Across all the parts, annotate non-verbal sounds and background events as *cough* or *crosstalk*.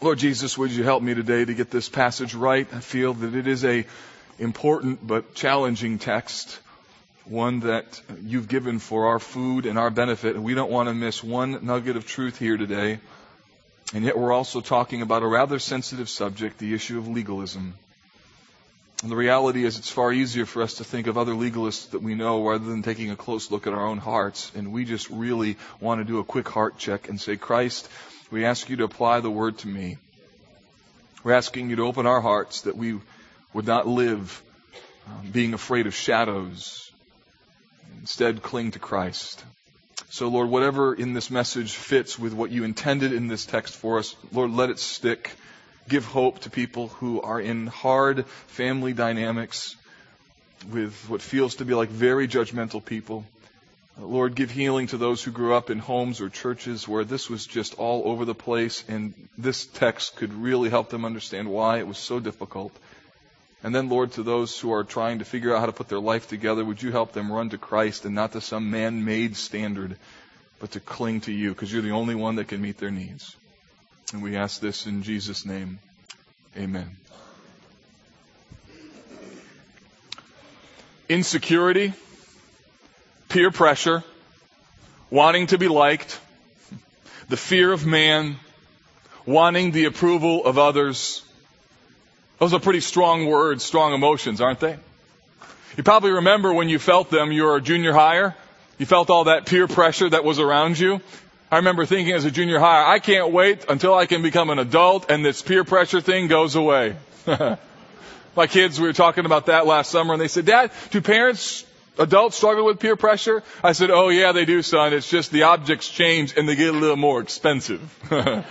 Lord Jesus, would you help me today to get this passage right? I feel that it is a important but challenging text, one that you've given for our food and our benefit, and we don't want to miss one nugget of truth here today. And yet we're also talking about a rather sensitive subject, the issue of legalism. And the reality is it's far easier for us to think of other legalists that we know rather than taking a close look at our own hearts. And we just really want to do a quick heart check and say, Christ, we ask you to apply the word to me. We're asking you to open our hearts that we would not live um, being afraid of shadows. Instead, cling to Christ. So, Lord, whatever in this message fits with what you intended in this text for us, Lord, let it stick. Give hope to people who are in hard family dynamics with what feels to be like very judgmental people. Lord, give healing to those who grew up in homes or churches where this was just all over the place, and this text could really help them understand why it was so difficult. And then, Lord, to those who are trying to figure out how to put their life together, would you help them run to Christ and not to some man made standard, but to cling to you, because you're the only one that can meet their needs. And we ask this in Jesus' name. Amen. Insecurity peer pressure, wanting to be liked, the fear of man, wanting the approval of others. Those are pretty strong words, strong emotions, aren't they? You probably remember when you felt them, you were a junior higher. You felt all that peer pressure that was around you. I remember thinking as a junior higher, I can't wait until I can become an adult and this peer pressure thing goes away. *laughs* My kids, we were talking about that last summer and they said, Dad, do parents adults struggle with peer pressure? I said, oh yeah, they do, son. It's just the objects change and they get a little more expensive. *laughs* the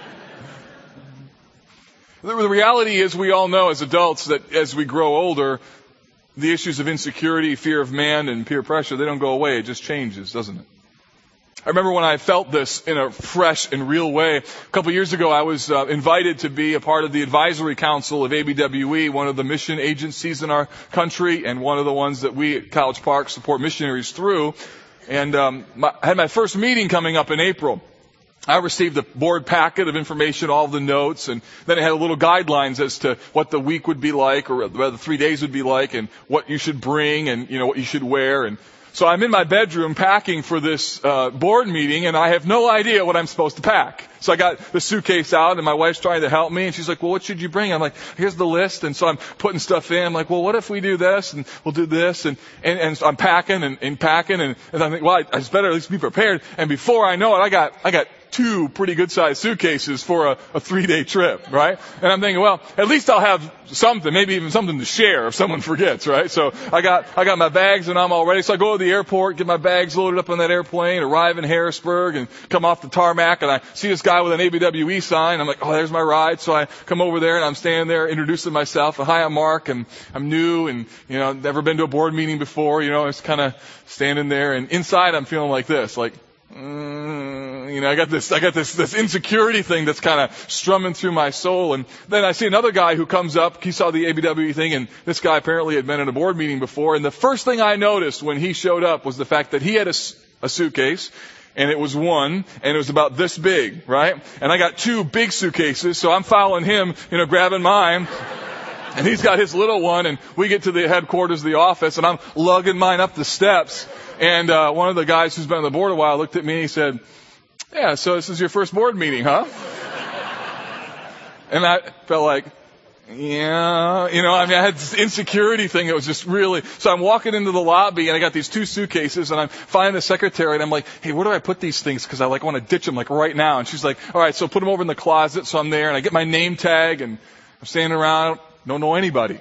reality is we all know as adults that as we grow older, the issues of insecurity, fear of man, and peer pressure, they don't go away. It just changes, doesn't it? I remember when I felt this in a fresh and real way. A couple years ago, I was uh, invited to be a part of the advisory council of ABWE, one of the mission agencies in our country, and one of the ones that we at College Park support missionaries through. And um, my, I had my first meeting coming up in April. I received the board packet of information, all the notes, and then it had a little guidelines as to what the week would be like, or the three days would be like, and what you should bring, and you know what you should wear, and so I'm in my bedroom packing for this uh, board meeting, and I have no idea what I'm supposed to pack. So I got the suitcase out, and my wife's trying to help me, and she's like, "Well, what should you bring?" I'm like, "Here's the list," and so I'm putting stuff in. I'm like, "Well, what if we do this, and we'll do this," and and, and so I'm packing and, and packing, and, and I'm like, "Well, I, I just better at least be prepared." And before I know it, I got I got two pretty good sized suitcases for a, a three day trip, right? And I'm thinking, well, at least I'll have something, maybe even something to share if someone *laughs* forgets, right? So I got, I got my bags and I'm all ready. So I go to the airport, get my bags loaded up on that airplane, arrive in Harrisburg and come off the tarmac and I see this guy with an ABWE sign. I'm like, oh, there's my ride. So I come over there and I'm standing there introducing myself. Hi, I'm Mark and I'm new and, you know, never been to a board meeting before, you know, I it's kind of standing there and inside I'm feeling like this, like, mm, you know, I got this, I got this, this insecurity thing that's kind of strumming through my soul. And then I see another guy who comes up. He saw the ABW thing, and this guy apparently had been in a board meeting before. And the first thing I noticed when he showed up was the fact that he had a, a suitcase and it was one, and it was about this big, right? And I got two big suitcases, so I'm following him, you know, grabbing mine. And he's got his little one, and we get to the headquarters of the office, and I'm lugging mine up the steps. And uh, one of the guys who's been on the board a while looked at me and he said, "Yeah, so this is your first board meeting, huh?" and I felt like, yeah, you know, I mean, I had this insecurity thing. It was just really, so I'm walking into the lobby and I got these two suitcases and I'm finding the secretary and I'm like, hey, where do I put these things? Cause I like want to ditch them like right now. And she's like, all right, so put them over in the closet. So I'm there and I get my name tag and I'm standing around, don't know anybody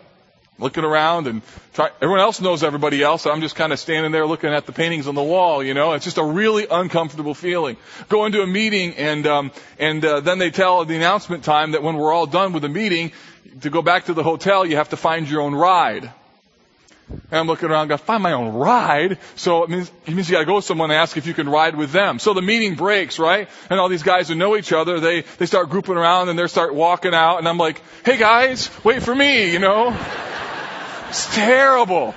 looking around and try, everyone else knows everybody else. I'm just kind of standing there looking at the paintings on the wall, you know. It's just a really uncomfortable feeling. Go into a meeting and, um, and, uh, then they tell at the announcement time that when we're all done with the meeting, to go back to the hotel, you have to find your own ride. And I'm looking around, I gotta find my own ride. So it means, it means you gotta go with someone and ask if you can ride with them. So the meeting breaks, right? And all these guys who know each other, they, they start grouping around and they start walking out and I'm like, hey guys, wait for me, you know? It's terrible.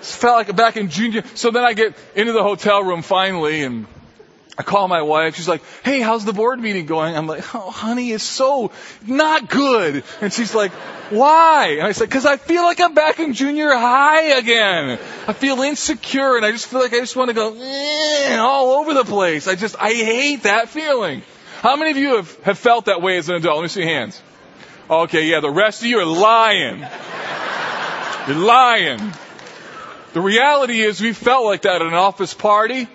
It felt like back in junior. So then I get into the hotel room finally and I call my wife. She's like, "Hey, how's the board meeting going?" I'm like, "Oh, honey, it's so not good." And she's like, "Why?" And I said, "Cause I feel like I'm back in junior high again. I feel insecure, and I just feel like I just want to go eh, all over the place. I just I hate that feeling." How many of you have, have felt that way as an adult? Let me see hands. Okay, yeah, the rest of you are lying. You're lying. The reality is we felt like that at an office party.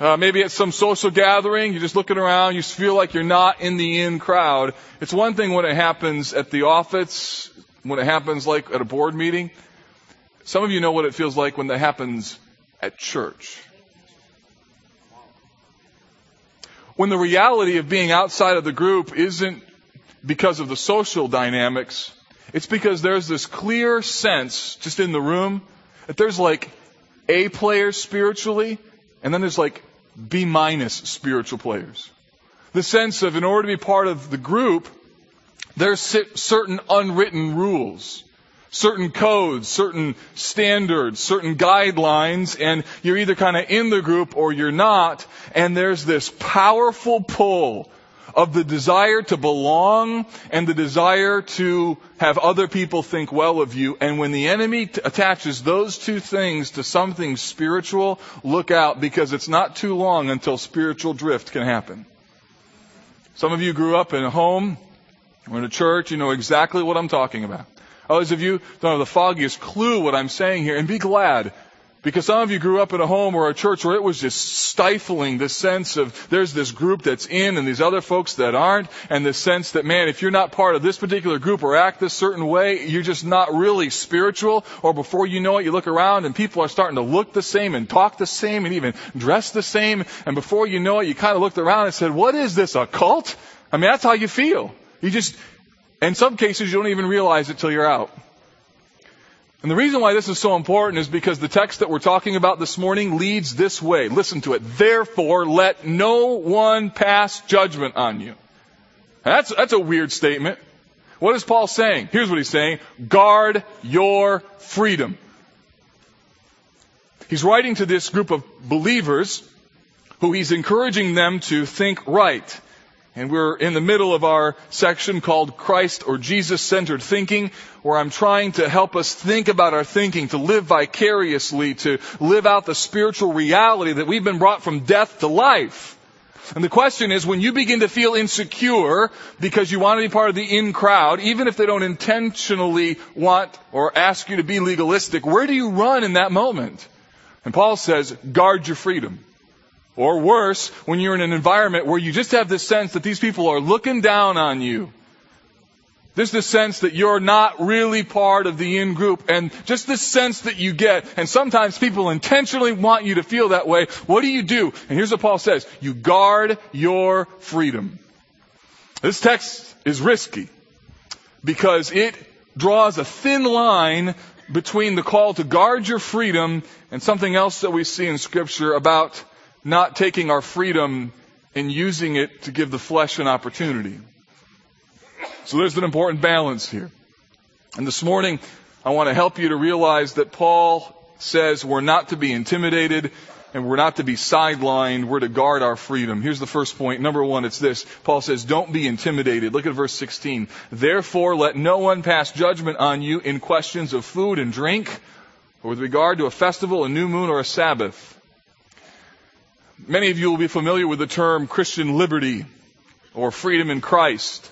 Uh, maybe at some social gathering, you're just looking around, you feel like you're not in the in crowd. It's one thing when it happens at the office, when it happens like at a board meeting. Some of you know what it feels like when that happens at church. When the reality of being outside of the group isn't because of the social dynamics, it's because there's this clear sense just in the room that there's like A players spiritually and then there's like B minus spiritual players. The sense of in order to be part of the group, there's certain unwritten rules, certain codes, certain standards, certain guidelines, and you're either kind of in the group or you're not, and there's this powerful pull of the desire to belong and the desire to have other people think well of you. And when the enemy t- attaches those two things to something spiritual, look out because it's not too long until spiritual drift can happen. Some of you grew up in a home or in a church, you know exactly what I'm talking about. Others of you don't have the foggiest clue what I'm saying here, and be glad because some of you grew up in a home or a church where it was just stifling the sense of there's this group that's in and these other folks that aren't, and the sense that, man, if you're not part of this particular group or act this certain way, you're just not really spiritual. Or before you know it, you look around and people are starting to look the same and talk the same and even dress the same. And before you know it, you kind of looked around and said, what is this, a cult? I mean, that's how you feel. You just, in some cases, you don't even realize it till you're out. And the reason why this is so important is because the text that we're talking about this morning leads this way. Listen to it. Therefore, let no one pass judgment on you. That's, that's a weird statement. What is Paul saying? Here's what he's saying. Guard your freedom. He's writing to this group of believers who he's encouraging them to think right. And we're in the middle of our section called Christ or Jesus centered thinking, where I'm trying to help us think about our thinking, to live vicariously, to live out the spiritual reality that we've been brought from death to life. And the question is, when you begin to feel insecure because you want to be part of the in crowd, even if they don't intentionally want or ask you to be legalistic, where do you run in that moment? And Paul says, guard your freedom. Or worse, when you're in an environment where you just have this sense that these people are looking down on you. There's this sense that you're not really part of the in group and just this sense that you get. And sometimes people intentionally want you to feel that way. What do you do? And here's what Paul says. You guard your freedom. This text is risky because it draws a thin line between the call to guard your freedom and something else that we see in scripture about not taking our freedom and using it to give the flesh an opportunity. So there's an important balance here. And this morning, I want to help you to realize that Paul says we're not to be intimidated and we're not to be sidelined. We're to guard our freedom. Here's the first point. Number one, it's this. Paul says, don't be intimidated. Look at verse 16. Therefore, let no one pass judgment on you in questions of food and drink or with regard to a festival, a new moon, or a Sabbath Many of you will be familiar with the term Christian liberty or freedom in Christ.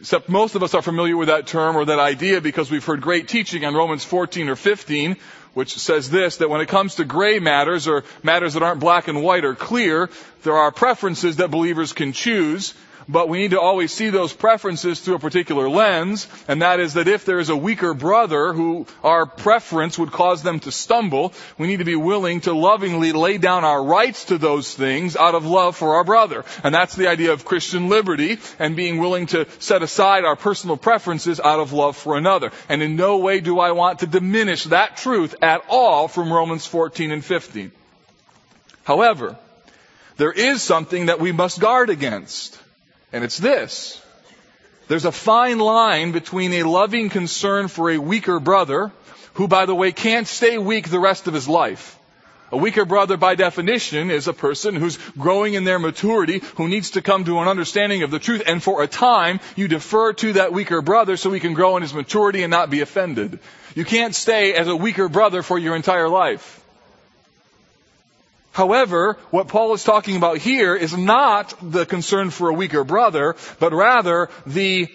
Except most of us are familiar with that term or that idea because we've heard great teaching on Romans 14 or 15, which says this, that when it comes to gray matters or matters that aren't black and white or clear, there are preferences that believers can choose but we need to always see those preferences through a particular lens, and that is that if there is a weaker brother who our preference would cause them to stumble, we need to be willing to lovingly lay down our rights to those things out of love for our brother. And that's the idea of Christian liberty and being willing to set aside our personal preferences out of love for another. And in no way do I want to diminish that truth at all from Romans 14 and 15. However, there is something that we must guard against. And it's this. There's a fine line between a loving concern for a weaker brother, who by the way can't stay weak the rest of his life. A weaker brother, by definition, is a person who's growing in their maturity, who needs to come to an understanding of the truth, and for a time, you defer to that weaker brother so he can grow in his maturity and not be offended. You can't stay as a weaker brother for your entire life. However, what Paul is talking about here is not the concern for a weaker brother, but rather the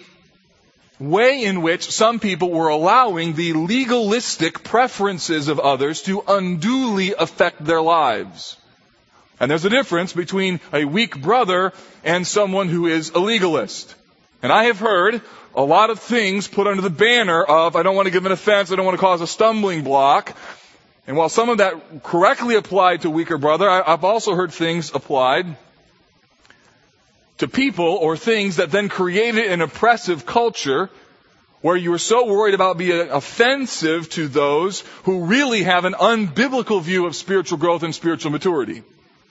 way in which some people were allowing the legalistic preferences of others to unduly affect their lives. And there's a difference between a weak brother and someone who is a legalist. And I have heard a lot of things put under the banner of, I don't want to give an offense, I don't want to cause a stumbling block. And while some of that correctly applied to weaker brother, I've also heard things applied to people or things that then created an oppressive culture where you are so worried about being offensive to those who really have an unbiblical view of spiritual growth and spiritual maturity.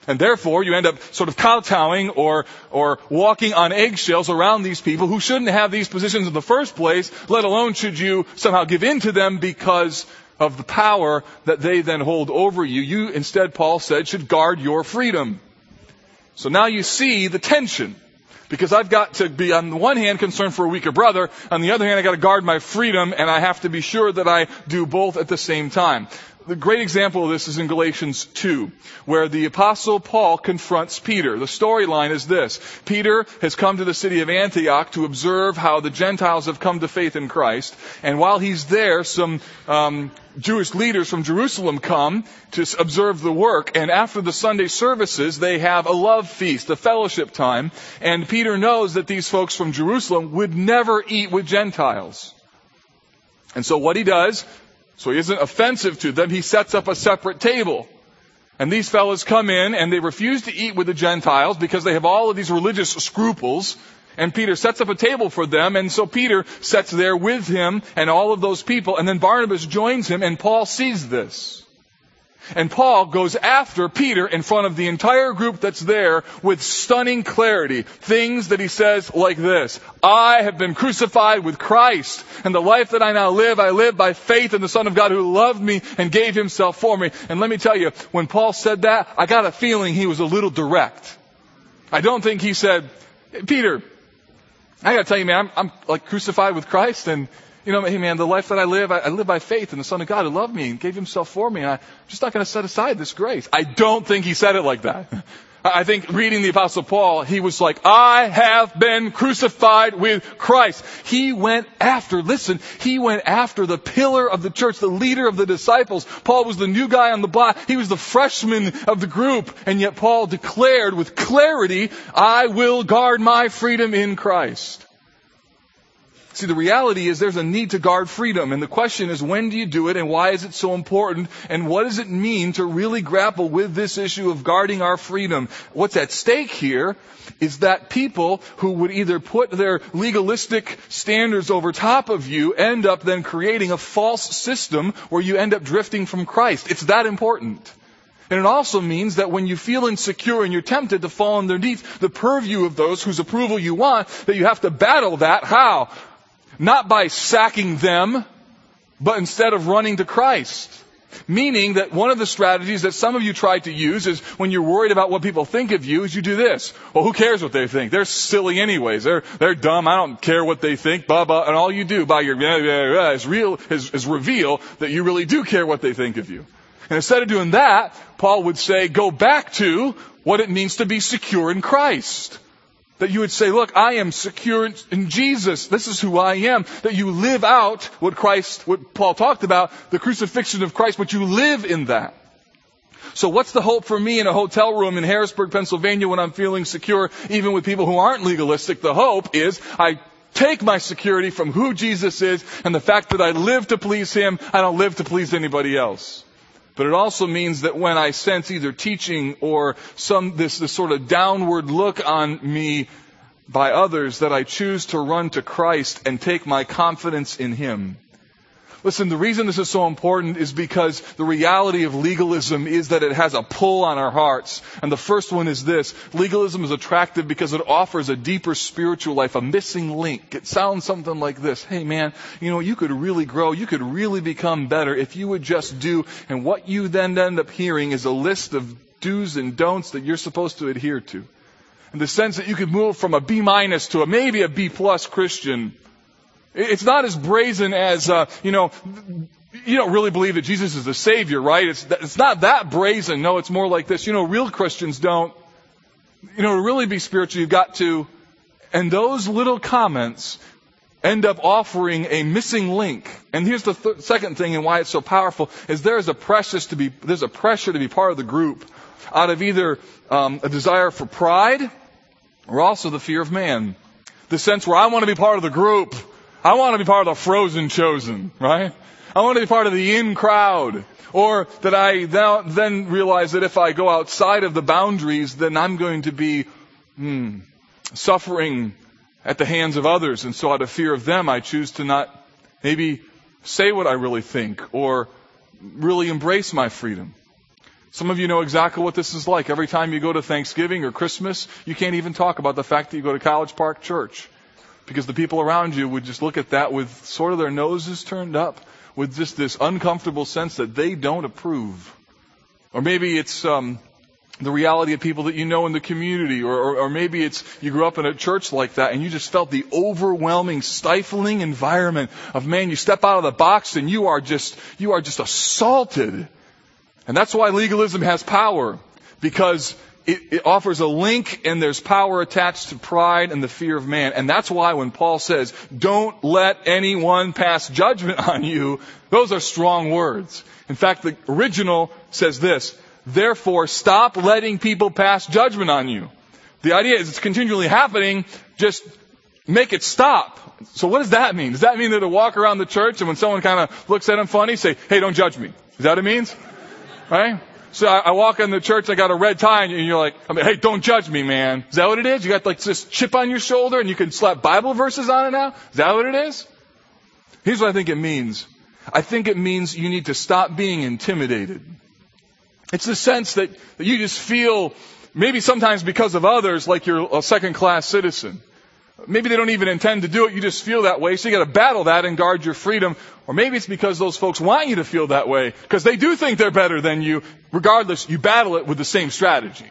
And therefore, you end up sort of kowtowing or, or walking on eggshells around these people who shouldn't have these positions in the first place, let alone should you somehow give in to them because of the power that they then hold over you. You instead, Paul said, should guard your freedom. So now you see the tension. Because I've got to be on the one hand concerned for a weaker brother, on the other hand I've gotta guard my freedom and I have to be sure that I do both at the same time. The great example of this is in Galatians 2, where the apostle Paul confronts Peter. The storyline is this. Peter has come to the city of Antioch to observe how the Gentiles have come to faith in Christ. And while he's there, some um, Jewish leaders from Jerusalem come to observe the work. And after the Sunday services, they have a love feast, a fellowship time. And Peter knows that these folks from Jerusalem would never eat with Gentiles. And so what he does so he isn't offensive to them. He sets up a separate table. And these fellows come in and they refuse to eat with the Gentiles because they have all of these religious scruples. And Peter sets up a table for them. And so Peter sits there with him and all of those people. And then Barnabas joins him and Paul sees this. And Paul goes after Peter in front of the entire group that's there with stunning clarity. Things that he says like this. I have been crucified with Christ, and the life that I now live, I live by faith in the Son of God who loved me and gave himself for me. And let me tell you, when Paul said that, I got a feeling he was a little direct. I don't think he said, Peter, I gotta tell you, man, I'm, I'm like crucified with Christ and you know, hey man, the life that I live, I, I, live by faith in the Son of God who loved me and gave himself for me. I'm just not going to set aside this grace. I don't think he said it like that. *laughs* I think reading the apostle Paul, he was like, I have been crucified with Christ. He went after, listen, he went after the pillar of the church, the leader of the disciples. Paul was the new guy on the block. He was the freshman of the group. And yet Paul declared with clarity, I will guard my freedom in Christ. See, the reality is there's a need to guard freedom. And the question is, when do you do it and why is it so important? And what does it mean to really grapple with this issue of guarding our freedom? What's at stake here is that people who would either put their legalistic standards over top of you end up then creating a false system where you end up drifting from Christ. It's that important. And it also means that when you feel insecure and you're tempted to fall underneath the purview of those whose approval you want, that you have to battle that. How? Not by sacking them, but instead of running to Christ. Meaning that one of the strategies that some of you try to use is when you're worried about what people think of you is you do this. Well, who cares what they think? They're silly anyways. They're, they're dumb. I don't care what they think. Blah, blah. And all you do by your, is real, is, is reveal that you really do care what they think of you. And instead of doing that, Paul would say, go back to what it means to be secure in Christ. That you would say, look, I am secure in Jesus. This is who I am. That you live out what Christ, what Paul talked about, the crucifixion of Christ, but you live in that. So what's the hope for me in a hotel room in Harrisburg, Pennsylvania when I'm feeling secure, even with people who aren't legalistic? The hope is I take my security from who Jesus is and the fact that I live to please Him. I don't live to please anybody else. But it also means that when I sense either teaching or some, this, this sort of downward look on me by others, that I choose to run to Christ and take my confidence in Him. Listen, the reason this is so important is because the reality of legalism is that it has a pull on our hearts. And the first one is this. Legalism is attractive because it offers a deeper spiritual life, a missing link. It sounds something like this. Hey man, you know, you could really grow, you could really become better if you would just do, and what you then end up hearing is a list of do's and don'ts that you're supposed to adhere to. In the sense that you could move from a B minus to a maybe a B plus Christian it's not as brazen as, uh, you know, you don't really believe that Jesus is the Savior, right? It's, it's not that brazen. No, it's more like this. You know, real Christians don't, you know, to really be spiritual, you've got to, and those little comments end up offering a missing link. And here's the th- second thing and why it's so powerful is there is a precious to be, there's a pressure to be part of the group out of either um, a desire for pride or also the fear of man. The sense where I want to be part of the group. I want to be part of the frozen chosen, right? I want to be part of the in crowd. Or that I then realize that if I go outside of the boundaries, then I'm going to be hmm, suffering at the hands of others. And so out of fear of them, I choose to not maybe say what I really think or really embrace my freedom. Some of you know exactly what this is like. Every time you go to Thanksgiving or Christmas, you can't even talk about the fact that you go to College Park Church because the people around you would just look at that with sort of their noses turned up with just this uncomfortable sense that they don't approve. Or maybe it's um, the reality of people that you know in the community, or, or, or maybe it's you grew up in a church like that and you just felt the overwhelming, stifling environment of man, you step out of the box and you are just, you are just assaulted. And that's why legalism has power. Because it, it, offers a link and there's power attached to pride and the fear of man. And that's why when Paul says, don't let anyone pass judgment *laughs* on you, those are strong words. In fact, the original says this, therefore stop letting people pass judgment on you. The idea is it's continually happening, just make it stop. So what does that mean? Does that mean that to walk around the church and when someone kind of looks at them funny, say, hey, don't judge me? Is that what it means? Right? So I, I walk in the church, I got a red tie, and you're like, I mean, hey, don't judge me, man. Is that what it is? You got like this chip on your shoulder, and you can slap Bible verses on it now? Is that what it is? Here's what I think it means. I think it means you need to stop being intimidated. It's the sense that, that you just feel, maybe sometimes because of others, like you're a second class citizen. Maybe they don't even intend to do it, you just feel that way, so you gotta battle that and guard your freedom. Or maybe it's because those folks want you to feel that way, because they do think they're better than you. Regardless, you battle it with the same strategy.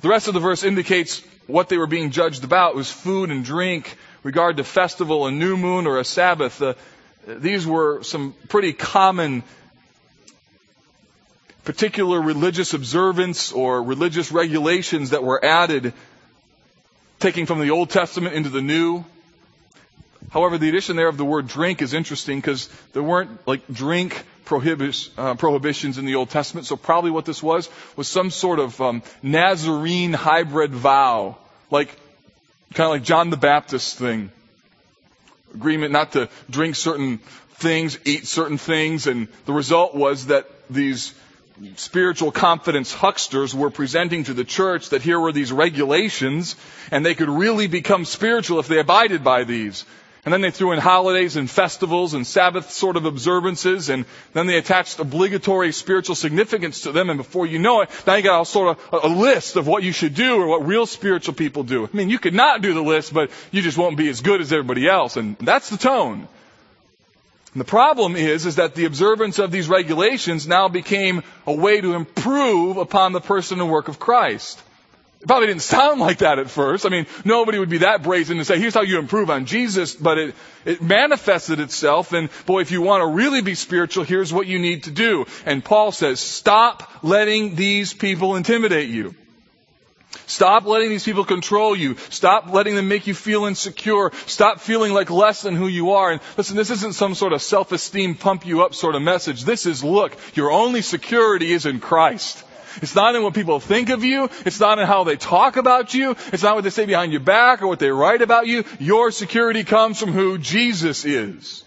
The rest of the verse indicates what they were being judged about was food and drink, regard to festival, a new moon, or a Sabbath. Uh, these were some pretty common particular religious observance or religious regulations that were added taking from the Old Testament into the New. However, the addition there of the word drink is interesting because there weren't like drink prohibis, uh, prohibitions in the Old Testament. So probably what this was was some sort of um, Nazarene hybrid vow, like kind of like John the Baptist thing. Agreement not to drink certain things, eat certain things, and the result was that these spiritual confidence hucksters were presenting to the church that here were these regulations and they could really become spiritual if they abided by these. And then they threw in holidays and festivals and Sabbath sort of observances and then they attached obligatory spiritual significance to them and before you know it, now you got a sort of a list of what you should do or what real spiritual people do. I mean, you could not do the list, but you just won't be as good as everybody else and that's the tone. The problem is, is that the observance of these regulations now became a way to improve upon the person and work of Christ. It probably didn't sound like that at first. I mean, nobody would be that brazen to say, here's how you improve on Jesus, but it, it manifested itself and boy, if you want to really be spiritual, here's what you need to do. And Paul says, stop letting these people intimidate you. Stop letting these people control you. Stop letting them make you feel insecure. Stop feeling like less than who you are. And listen, this isn't some sort of self-esteem pump you up sort of message. This is, look, your only security is in Christ. It's not in what people think of you. It's not in how they talk about you. It's not what they say behind your back or what they write about you. Your security comes from who Jesus is.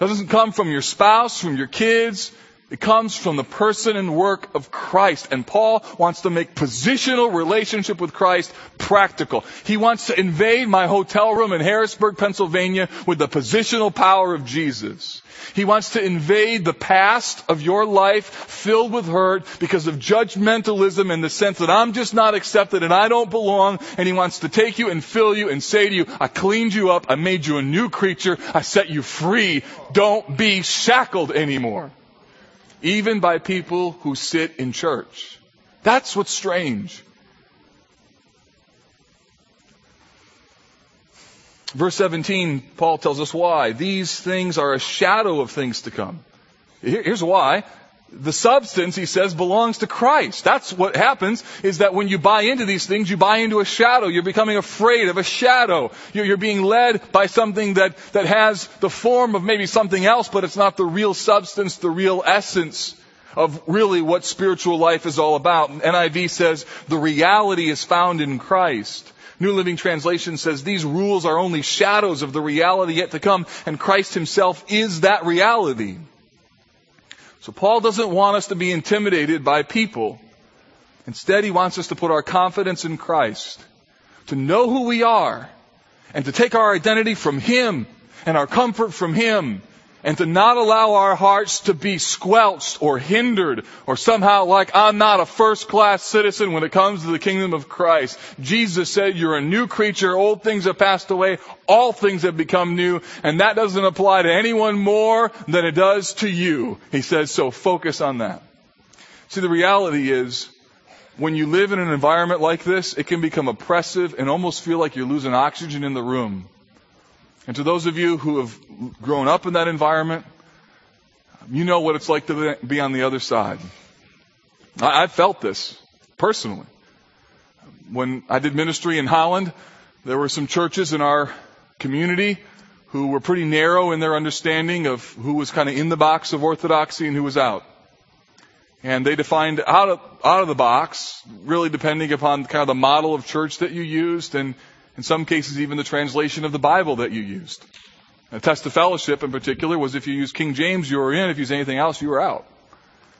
It doesn't come from your spouse, from your kids. It comes from the person and work of Christ. And Paul wants to make positional relationship with Christ practical. He wants to invade my hotel room in Harrisburg, Pennsylvania with the positional power of Jesus. He wants to invade the past of your life filled with hurt because of judgmentalism in the sense that I'm just not accepted and I don't belong. And he wants to take you and fill you and say to you, I cleaned you up. I made you a new creature. I set you free. Don't be shackled anymore even by people who sit in church. That's what's strange. Verse 17, Paul tells us why. These things are a shadow of things to come. Here's why the substance, he says, belongs to Christ. That's what happens is that when you buy into these things, you buy into a shadow. You're becoming afraid of a shadow. You're, you're, being led by something that, that has the form of maybe something else, but it's not the real substance, the real essence of really what spiritual life is all about. NIV says the reality is found in Christ. New Living Translation says these rules are only shadows of the reality yet to come, and Christ himself is that reality. So Paul doesn't want us to be intimidated by people. Instead, he wants us to put our confidence in Christ, to know who we are, and to take our identity from him and our comfort from him and to not allow our hearts to be squelched or hindered or somehow like I'm not a first class citizen when it comes to the kingdom of Christ. Jesus said you're a new creature, old things have passed away, all things have become new, and that doesn't apply to anyone more than it does to you. He says, so focus on that. See, the reality is, when you live in an environment like this, it can become oppressive and almost feel like you're losing oxygen in the room. And to those of you who have grown up in that environment, you know what it's like to be on the other side. I, have felt this personally. When I did ministry in Holland, there were some churches in our community who were pretty narrow in their understanding of who was kind of in the box of orthodoxy and who was out. And they defined out of, out of the box, really depending upon kind of the model of church that you used and in some cases, even the translation of the Bible that you used. A test of fellowship in particular was if you used King James, you were in. If you used anything else, you were out.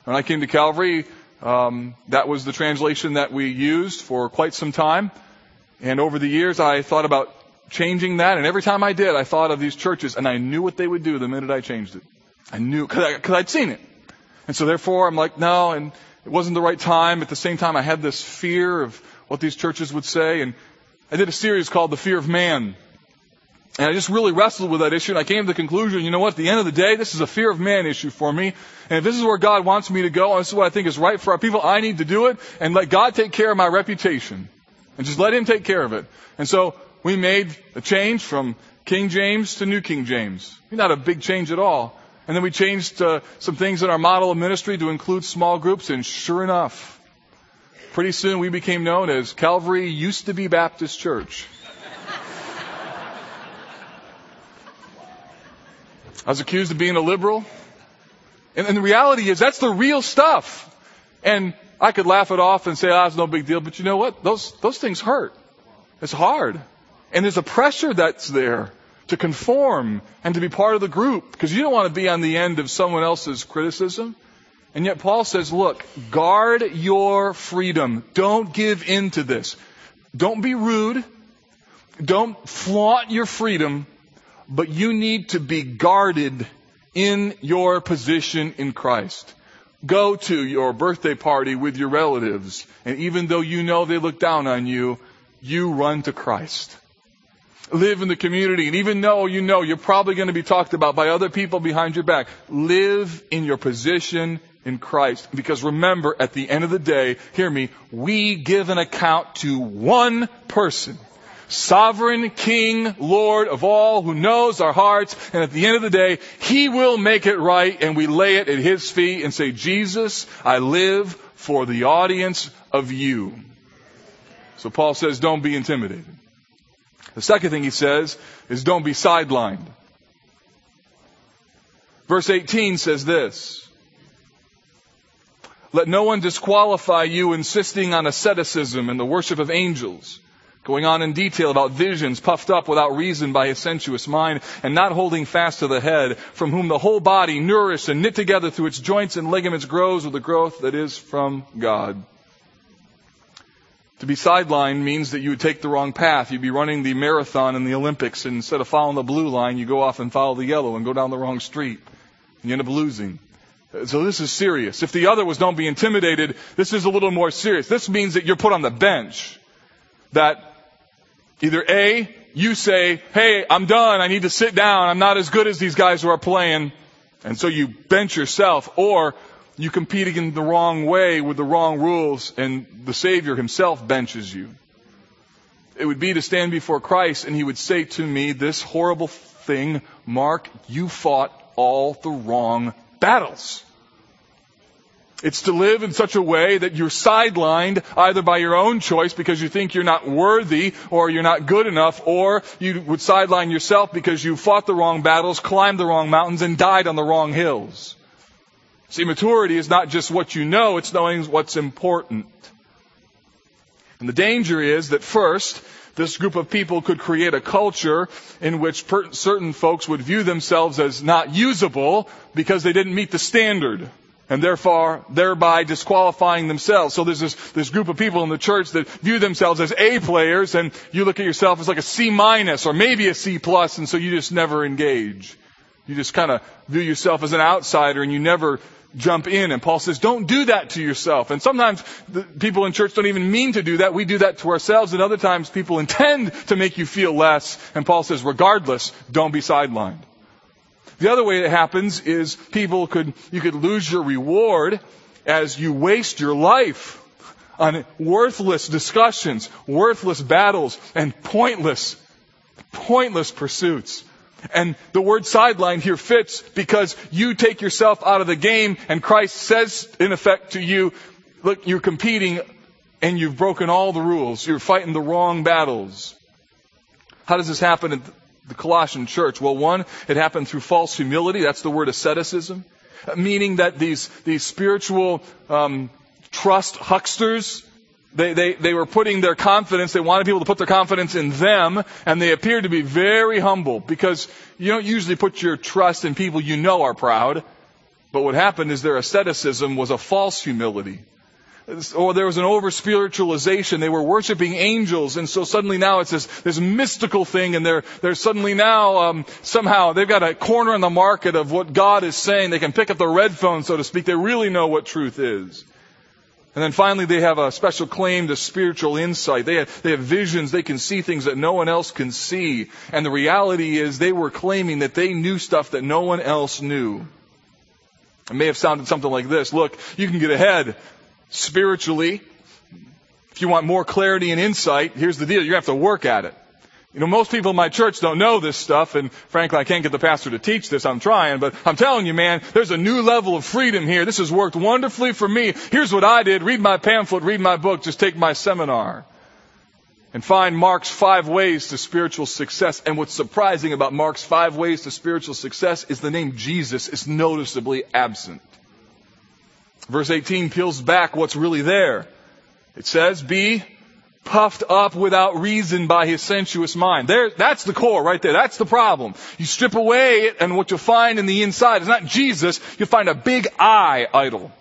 When I came to Calvary, um, that was the translation that we used for quite some time. And over the years, I thought about changing that. And every time I did, I thought of these churches, and I knew what they would do the minute I changed it. I knew because I'd seen it. And so therefore, I'm like, no, and it wasn't the right time. At the same time, I had this fear of what these churches would say. And I did a series called The Fear of Man. And I just really wrestled with that issue, and I came to the conclusion, you know what, at the end of the day, this is a fear of man issue for me. And if this is where God wants me to go, and this is what I think is right for our people, I need to do it, and let God take care of my reputation. And just let Him take care of it. And so, we made a change from King James to New King James. Not a big change at all. And then we changed uh, some things in our model of ministry to include small groups, and sure enough, Pretty soon we became known as Calvary used to be Baptist Church. I was accused of being a liberal. And, and, the reality is that's the real stuff. And I could laugh it off and say, ah, oh, it's no big deal. But you know what? Those, those things hurt. It's hard. And there's a pressure that's there to conform and to be part of the group because you don't want to be on the end of someone else's criticism. And yet Paul says, look, guard your freedom. Don't give in to this. Don't be rude. Don't flaunt your freedom, but you need to be guarded in your position in Christ. Go to your birthday party with your relatives, and even though you know they look down on you, you run to Christ. Live in the community, and even though you know you're probably going to be talked about by other people behind your back, live in your position in Christ. Because remember, at the end of the day, hear me, we give an account to one person. Sovereign King, Lord of all, who knows our hearts, and at the end of the day, He will make it right, and we lay it at His feet and say, Jesus, I live for the audience of you. So Paul says, don't be intimidated. The second thing he says is don't be sidelined. Verse 18 says this, let no one disqualify you insisting on asceticism and the worship of angels going on in detail about visions, puffed up without reason by his sensuous mind, and not holding fast to the head, from whom the whole body, nourished and knit together through its joints and ligaments, grows with the growth that is from God. To be sidelined means that you would take the wrong path. You'd be running the marathon in the Olympics, and instead of following the blue line, you go off and follow the yellow and go down the wrong street. And you end up losing. So this is serious. If the other was don't be intimidated, this is a little more serious. This means that you're put on the bench. That either A, you say, hey, I'm done, I need to sit down, I'm not as good as these guys who are playing, and so you bench yourself, or you compete in the wrong way with the wrong rules and the Savior himself benches you. It would be to stand before Christ and he would say to me this horrible thing, Mark, you fought all the wrong battles. It's to live in such a way that you're sidelined either by your own choice because you think you're not worthy or you're not good enough, or you would sideline yourself because you fought the wrong battles, climbed the wrong mountains, and died on the wrong hills. See, maturity is not just what you know, it's knowing what's important. And the danger is that first, this group of people could create a culture in which per- certain folks would view themselves as not usable because they didn't meet the standard. And therefore, thereby disqualifying themselves. So there's this, this group of people in the church that view themselves as A players and you look at yourself as like a C minus or maybe a C plus and so you just never engage. You just kind of view yourself as an outsider and you never jump in. And Paul says, don't do that to yourself. And sometimes people in church don't even mean to do that. We do that to ourselves. And other times people intend to make you feel less. And Paul says, regardless, don't be sidelined. The other way it happens is people could, you could lose your reward as you waste your life on worthless discussions, worthless battles, and pointless, pointless pursuits. And the word sideline here fits because you take yourself out of the game and Christ says in effect to you, look, you're competing and you've broken all the rules. You're fighting the wrong battles. How does this happen in the Colossian church? Well, one, it happened through false humility. That's the word asceticism. Meaning that these, these spiritual, um, trust hucksters, they, they, they were putting their confidence, they wanted people to put their confidence in them, and they appeared to be very humble because you don't usually put your trust in people you know are proud. But what happened is their asceticism was a false humility. Or there was an over spiritualization. They were worshiping angels, and so suddenly now it's this, this mystical thing, and they're, they're suddenly now, um, somehow, they've got a corner in the market of what God is saying. They can pick up the red phone, so to speak. They really know what truth is. And then finally, they have a special claim to spiritual insight. They have, they have visions. They can see things that no one else can see. And the reality is they were claiming that they knew stuff that no one else knew. It may have sounded something like this. Look, you can get ahead spiritually. If you want more clarity and insight, here's the deal. You have to work at it. You know, most people in my church don't know this stuff, and frankly, I can't get the pastor to teach this. I'm trying, but I'm telling you, man, there's a new level of freedom here. This has worked wonderfully for me. Here's what I did. Read my pamphlet, read my book, just take my seminar. And find Mark's five ways to spiritual success. And what's surprising about Mark's five ways to spiritual success is the name Jesus is noticeably absent. Verse 18 peels back what's really there. It says, be puffed up without reason by his sensuous mind. There, that's the core right there. That's the problem. You strip away it and what you'll find in the inside is not Jesus. You'll find a big I idol.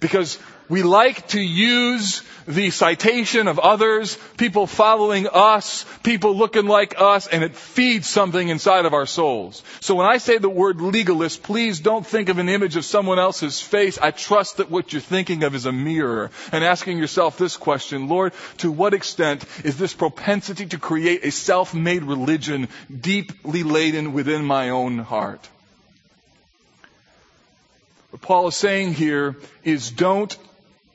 Because we like to use the citation of others, people following us, people looking like us, and it feeds something inside of our souls. So when I say the word legalist, please don't think of an image of someone else's face. I trust that what you're thinking of is a mirror and asking yourself this question, Lord, to what extent is this propensity to create a self-made religion deeply laden within my own heart? What Paul is saying here is don't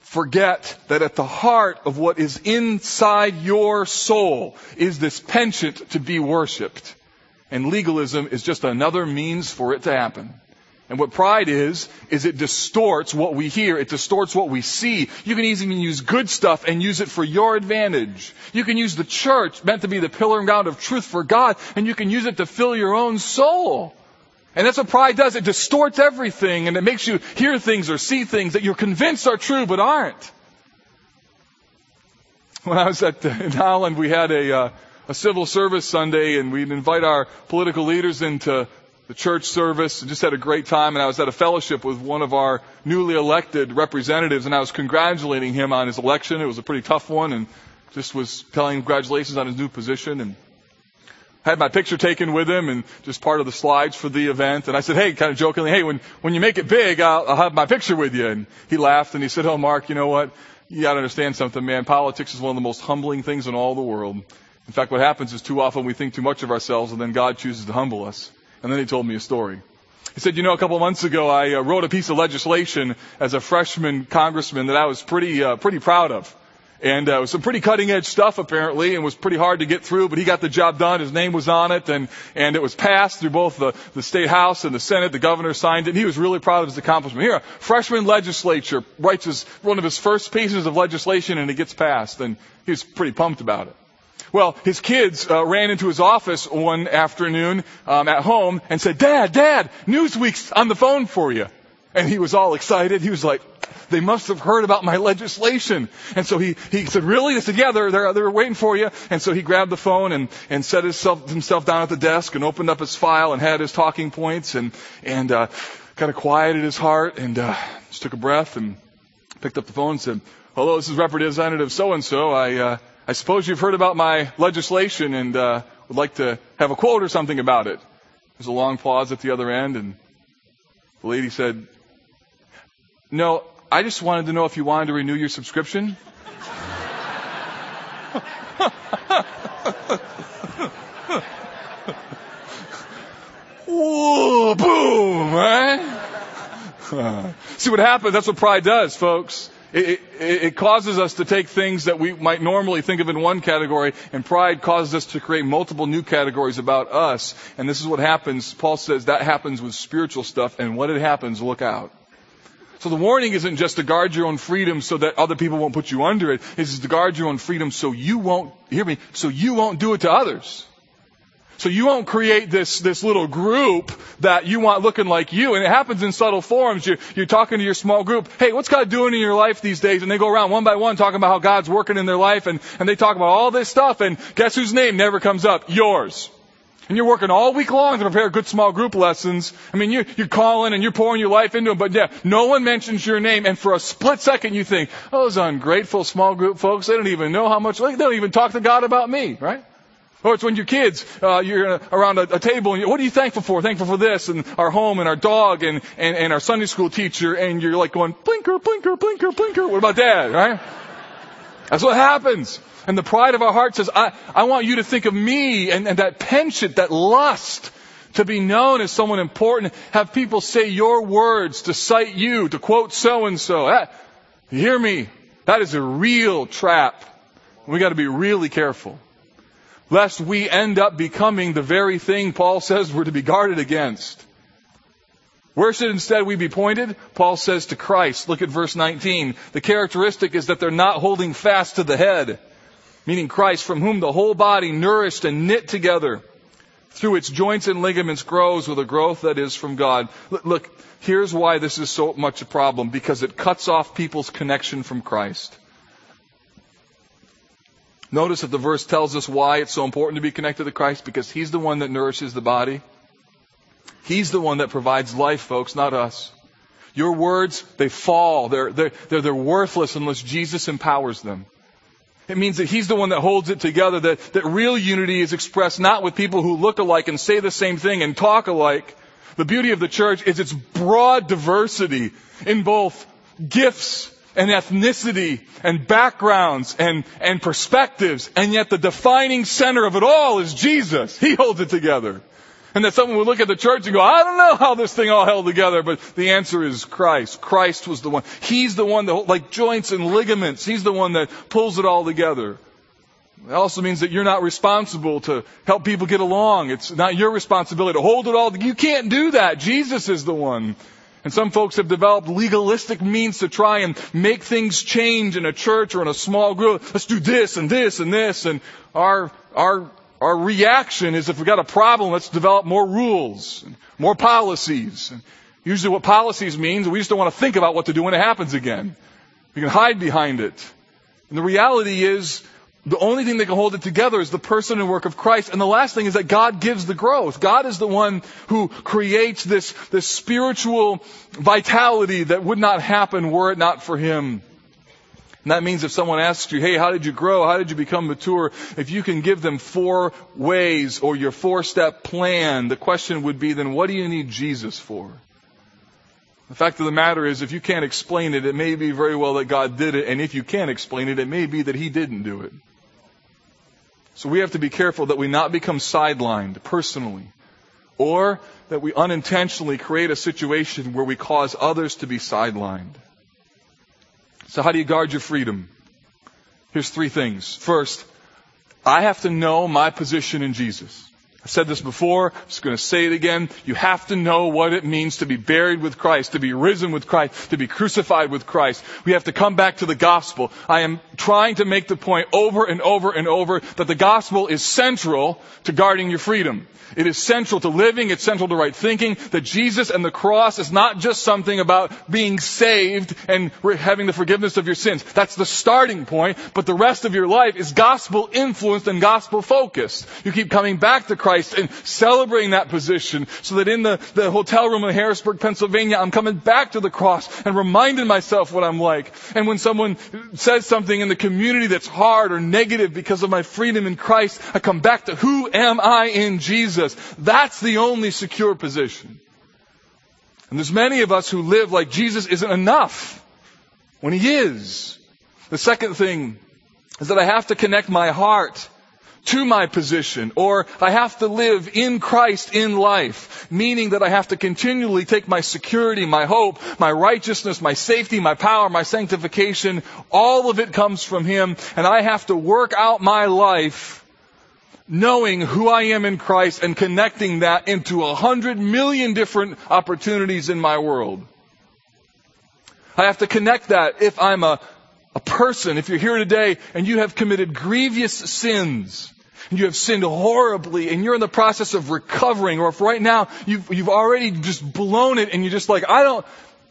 forget that at the heart of what is inside your soul is this penchant to be worshiped. And legalism is just another means for it to happen. And what pride is, is it distorts what we hear. It distorts what we see. You can even use good stuff and use it for your advantage. You can use the church, meant to be the pillar and ground of truth for God, and you can use it to fill your own soul. And that's what pride does. It distorts everything and it makes you hear things or see things that you're convinced are true but aren't. when I was at in Holland, we had a uh, a civil service Sunday, and we'd invite our political leaders into the church service and just had a great time. And I was at a fellowship with one of our newly elected representatives, and I was congratulating him on his election. It was a pretty tough one, and just was telling him congratulations on his new position. And I had my picture taken with him and just part of the slides for the event. And I said, hey, kind of jokingly, hey, when, when you make it big, I'll, I'll have my picture with you. And he laughed and he said, oh, Mark, you know what? You gotta understand something, man. Politics is one of the most humbling things in all the world. In fact, what happens is too often we think too much of ourselves and then God chooses to humble us. And then he told me a story. He said, you know, a couple of months ago, I uh, wrote a piece of legislation as a freshman congressman that I was pretty, uh, pretty proud of. And uh, it was some pretty cutting edge stuff apparently, and was pretty hard to get through. But he got the job done. His name was on it, and and it was passed through both the the state house and the senate. The governor signed it. and He was really proud of his accomplishment. Here, a freshman legislature writes his, one of his first pieces of legislation, and it gets passed, and he was pretty pumped about it. Well, his kids uh, ran into his office one afternoon um, at home and said, "Dad, Dad, Newsweek's on the phone for you." And he was all excited. He was like, they must have heard about my legislation. And so he, he said, really? They said, yeah, they're, they're, they're waiting for you. And so he grabbed the phone and, and set himself, himself down at the desk and opened up his file and had his talking points and, and, uh, kind of quieted his heart and, uh, just took a breath and picked up the phone and said, hello, this is Representative so-and-so. I, uh, I suppose you've heard about my legislation and, uh, would like to have a quote or something about it. There's a long pause at the other end and the lady said, no, I just wanted to know if you wanted to renew your subscription. Whoa, boom, right? See what happens? That's what pride does, folks. It, it, it, causes us to take things that we might normally think of in one category, and pride causes us to create multiple new categories about us. And this is what happens. Paul says that happens with spiritual stuff, and when it happens, look out. So the warning isn't just to guard your own freedom so that other people won't put you under it. It's to guard your own freedom so you won't, hear me, so you won't do it to others. So you won't create this, this little group that you want looking like you. And it happens in subtle forms. You're, you're talking to your small group. Hey, what's God doing in your life these days? And they go around one by one talking about how God's working in their life and, and they talk about all this stuff and guess whose name never comes up? Yours and you're working all week long to prepare good small group lessons. I mean, you're, you're calling and you're pouring your life into them, but yeah, no one mentions your name. And for a split second, you think, oh, those ungrateful small group folks, they don't even know how much, they don't even talk to God about me, right? Or it's when your kids, uh, you're around a, a table and you, what are you thankful for? Thankful for this and our home and our dog and, and, and our Sunday school teacher and you're like going, blinker, blinker, blinker, blinker. What about dad, right? That's what happens. And the pride of our heart says, I, I want you to think of me and, and that penchant, that lust to be known as someone important. Have people say your words to cite you, to quote so and so. Hear me. That is a real trap. We gotta be really careful. Lest we end up becoming the very thing Paul says we're to be guarded against. Where should instead we be pointed? Paul says to Christ. Look at verse 19. The characteristic is that they're not holding fast to the head meaning Christ, from whom the whole body, nourished and knit together through its joints and ligaments, grows with a growth that is from God. Look, here's why this is so much a problem because it cuts off people's connection from Christ. Notice that the verse tells us why it's so important to be connected to Christ because He's the one that nourishes the body. He's the one that provides life, folks, not us. Your words, they fall. They're, they're, they're, they're worthless unless Jesus empowers them. It means that He's the one that holds it together, that, that real unity is expressed not with people who look alike and say the same thing and talk alike. The beauty of the church is its broad diversity in both gifts and ethnicity and backgrounds and, and perspectives. And yet the defining center of it all is Jesus. He holds it together. And that someone would look at the church and go, I don't know how this thing all held together, but the answer is Christ. Christ was the one. He's the one that, like joints and ligaments, He's the one that pulls it all together. It also means that you're not responsible to help people get along. It's not your responsibility to hold it all. Together. You can't do that. Jesus is the one. And some folks have developed legalistic means to try and make things change in a church or in a small group. Let's do this and this and this. And our, our our reaction is if we've got a problem, let's develop more rules, more policies. Usually what policies means, we just don't want to think about what to do when it happens again. We can hide behind it. And the reality is the only thing that can hold it together is the person and work of Christ. And the last thing is that God gives the growth. God is the one who creates this, this spiritual vitality that would not happen were it not for Him. And that means if someone asks you, hey, how did you grow? How did you become mature? If you can give them four ways or your four step plan, the question would be then what do you need Jesus for? The fact of the matter is, if you can't explain it, it may be very well that God did it, and if you can't explain it, it may be that He didn't do it. So we have to be careful that we not become sidelined personally, or that we unintentionally create a situation where we cause others to be sidelined. So how do you guard your freedom? Here's three things. First, I have to know my position in Jesus. I've said this before, I'm just going to say it again. You have to know what it means to be buried with Christ, to be risen with Christ, to be crucified with Christ. We have to come back to the gospel. I am trying to make the point over and over and over that the gospel is central to guarding your freedom. It is central to living. It's central to right thinking. That Jesus and the cross is not just something about being saved and having the forgiveness of your sins. That's the starting point, but the rest of your life is gospel influenced and gospel focused. You keep coming back to Christ and celebrating that position so that in the, the hotel room in Harrisburg, Pennsylvania, I'm coming back to the cross and reminding myself what I'm like. And when someone says something in the community that's hard or negative because of my freedom in Christ, I come back to who am I in? Jesus. That's the only secure position. And there's many of us who live like Jesus isn't enough when he is. The second thing is that I have to connect my heart to my position, or I have to live in Christ in life, meaning that I have to continually take my security, my hope, my righteousness, my safety, my power, my sanctification, all of it comes from Him, and I have to work out my life knowing who I am in Christ and connecting that into a hundred million different opportunities in my world. I have to connect that if I'm a, a person, if you're here today and you have committed grievous sins, and you have sinned horribly and you're in the process of recovering, or if right now you've, you've already just blown it and you're just like, I don't,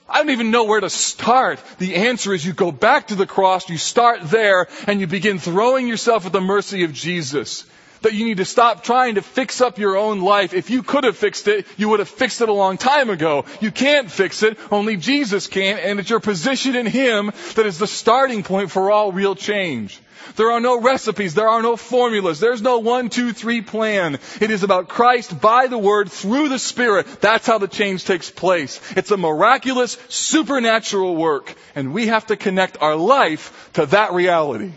I don't even know where to start. The answer is you go back to the cross, you start there, and you begin throwing yourself at the mercy of Jesus that you need to stop trying to fix up your own life. If you could have fixed it, you would have fixed it a long time ago. You can't fix it. Only Jesus can. And it's your position in Him that is the starting point for all real change. There are no recipes. There are no formulas. There's no one, two, three plan. It is about Christ by the Word through the Spirit. That's how the change takes place. It's a miraculous, supernatural work. And we have to connect our life to that reality.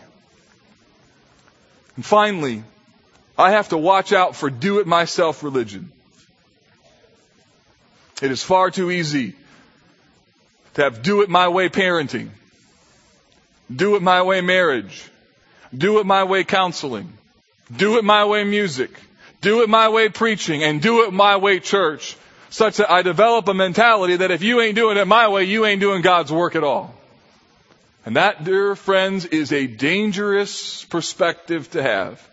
And finally, I have to watch out for do it myself religion. It is far too easy to have do it my way parenting, do it my way marriage, do it my way counseling, do it my way music, do it my way preaching, and do it my way church, such that I develop a mentality that if you ain't doing it my way, you ain't doing God's work at all. And that, dear friends, is a dangerous perspective to have.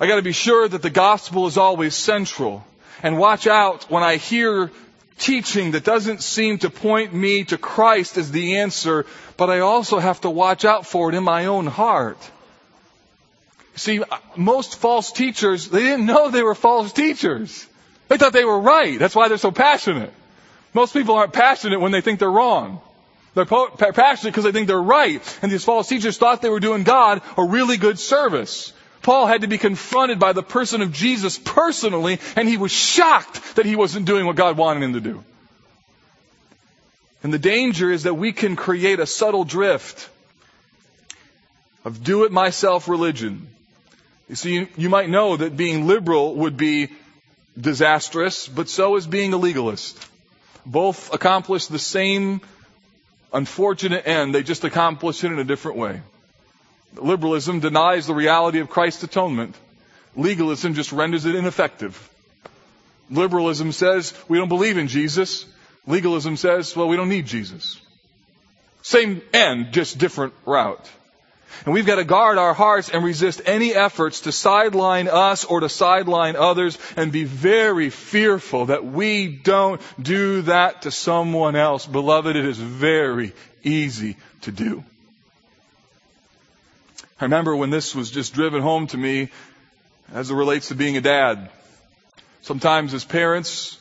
I gotta be sure that the gospel is always central. And watch out when I hear teaching that doesn't seem to point me to Christ as the answer, but I also have to watch out for it in my own heart. See, uh, most false teachers, they didn't know they were false teachers. They thought they were right. That's why they're so passionate. Most people aren't passionate when they think they're wrong. They're passionate because they think they're right. And these false teachers thought they were doing God a really good service. Paul had to be confronted by the person of Jesus personally, and he was shocked that he wasn't doing what God wanted him to do. And the danger is that we can create a subtle drift of do it myself religion. You see, you, you might know that being liberal would be disastrous, but so is being a legalist. Both accomplish the same unfortunate end, they just accomplish it in a different way. Liberalism denies the reality of Christ's atonement. Legalism just renders it ineffective. Liberalism says we don't believe in Jesus. Legalism says, well, we don't need Jesus. Same end, just different route. And we've got to guard our hearts and resist any efforts to sideline us or to sideline others and be very fearful that we don't do that to someone else. Beloved, it is very easy to do. I remember when this was just driven home to me as it relates to being a dad. Sometimes as parents,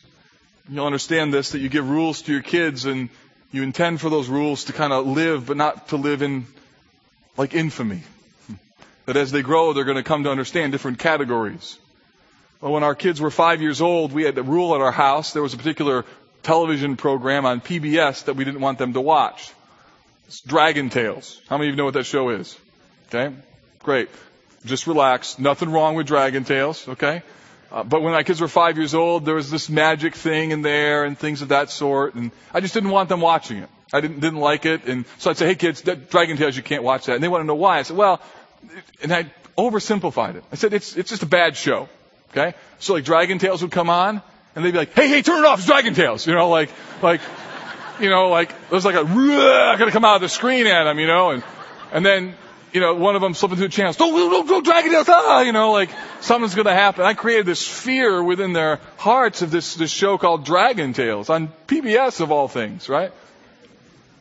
you'll understand this, that you give rules to your kids and you intend for those rules to kind of live, but not to live in like infamy. That as they grow, they're going to come to understand different categories. Well, when our kids were five years old, we had a rule at our house. There was a particular television program on PBS that we didn't want them to watch. It's Dragon Tales. How many of you know what that show is? Okay? Great. Just relax. Nothing wrong with Dragon Tales, okay? Uh, but when my kids were five years old, there was this magic thing in there and things of that sort, and I just didn't want them watching it. I didn't didn't like it, and so I'd say, "Hey kids, that Dragon Tales, you can't watch that." And they want to know why. I said, "Well," and I oversimplified it. I said, "It's it's just a bad show." Okay, so like Dragon Tales would come on, and they'd be like, "Hey, hey, turn it off! It's Dragon Tales!" You know, like like you know, like there's like a gonna come out of the screen at them, you know, and and then you know, one of them slipping through the channels. Don't, don't, don't drag it out. Ah, you know, like something's going to happen. I created this fear within their hearts of this, this show called Dragon Tales on PBS of all things, right?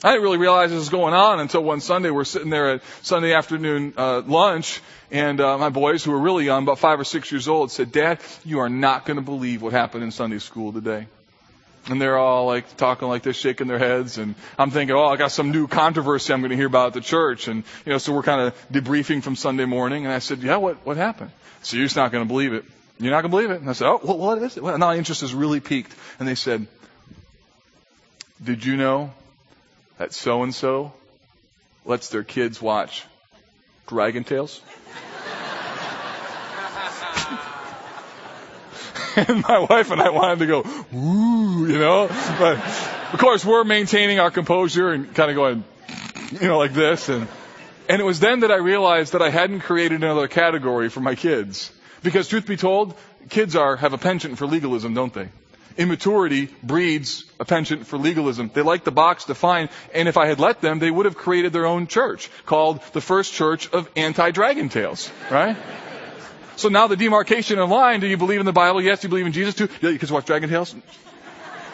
I didn't really realize this was going on until one Sunday we're sitting there at Sunday afternoon uh, lunch, and uh, my boys, who were really young, about five or six years old, said, "Dad, you are not going to believe what happened in Sunday school today." And they're all like talking like this, shaking their heads. And I'm thinking, oh, I got some new controversy I'm going to hear about at the church. And, you know, so we're kind of debriefing from Sunday morning. And I said, yeah, what, what happened? So you're just not going to believe it. You're not going to believe it. And I said, oh, well, what is it? Well, now my interest is really piqued. And they said, did you know that so and so lets their kids watch Dragon Tales? And *laughs* my wife and I wanted to go, ooh, you know. But of course, we're maintaining our composure and kind of going, you know, like this. And and it was then that I realized that I hadn't created another category for my kids. Because truth be told, kids are have a penchant for legalism, don't they? Immaturity breeds a penchant for legalism. They like the box defined, and if I had let them, they would have created their own church called the First Church of Anti-Dragon Tales, right? So now the demarcation of line, do you believe in the Bible? Yes. Do you believe in Jesus too? Yeah, you can watch Dragon Tales?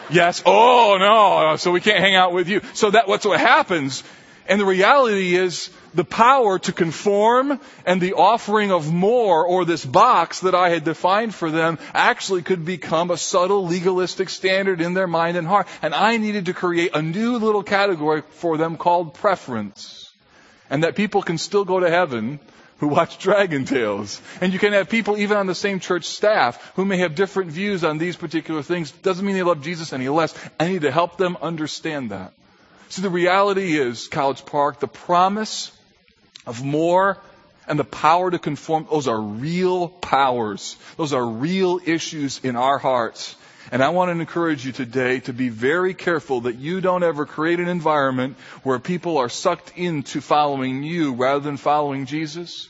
Yes. Oh no. So we can't hang out with you. So that what's what happens. And the reality is the power to conform and the offering of more or this box that I had defined for them actually could become a subtle legalistic standard in their mind and heart. And I needed to create a new little category for them called preference. And that people can still go to heaven who watch Dragon Tales. And you can have people even on the same church staff who may have different views on these particular things. Doesn't mean they love Jesus any less. I need to help them understand that. So the reality is, College Park, the promise of more and the power to conform, those are real powers. Those are real issues in our hearts. And I want to encourage you today to be very careful that you don't ever create an environment where people are sucked into following you rather than following Jesus.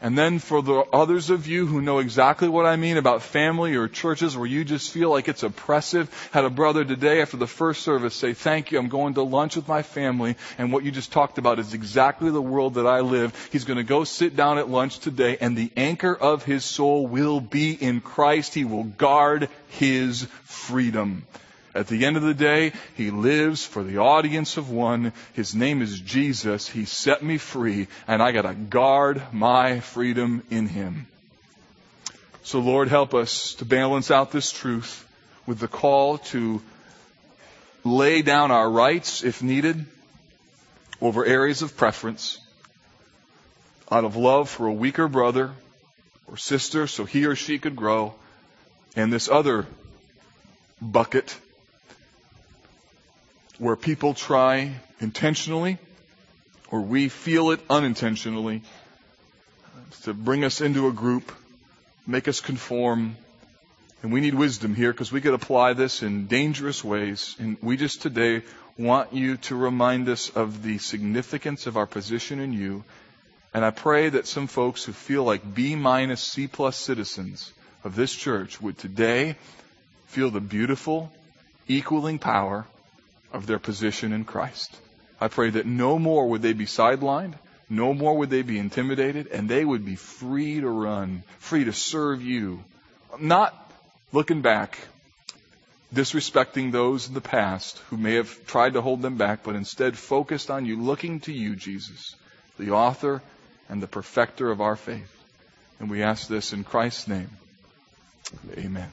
And then for the others of you who know exactly what I mean about family or churches where you just feel like it's oppressive, had a brother today after the first service say, thank you, I'm going to lunch with my family, and what you just talked about is exactly the world that I live. He's going to go sit down at lunch today, and the anchor of his soul will be in Christ. He will guard his freedom. At the end of the day, He lives for the audience of one. His name is Jesus. He set me free, and I gotta guard my freedom in Him. So Lord, help us to balance out this truth with the call to lay down our rights if needed over areas of preference out of love for a weaker brother or sister so he or she could grow and this other bucket where people try intentionally or we feel it unintentionally to bring us into a group, make us conform. And we need wisdom here because we could apply this in dangerous ways. And we just today want you to remind us of the significance of our position in you. And I pray that some folks who feel like B minus C plus citizens of this church would today feel the beautiful, equaling power of their position in Christ. I pray that no more would they be sidelined, no more would they be intimidated, and they would be free to run, free to serve you. Not looking back, disrespecting those in the past who may have tried to hold them back, but instead focused on you, looking to you, Jesus, the author and the perfecter of our faith. And we ask this in Christ's name. Amen.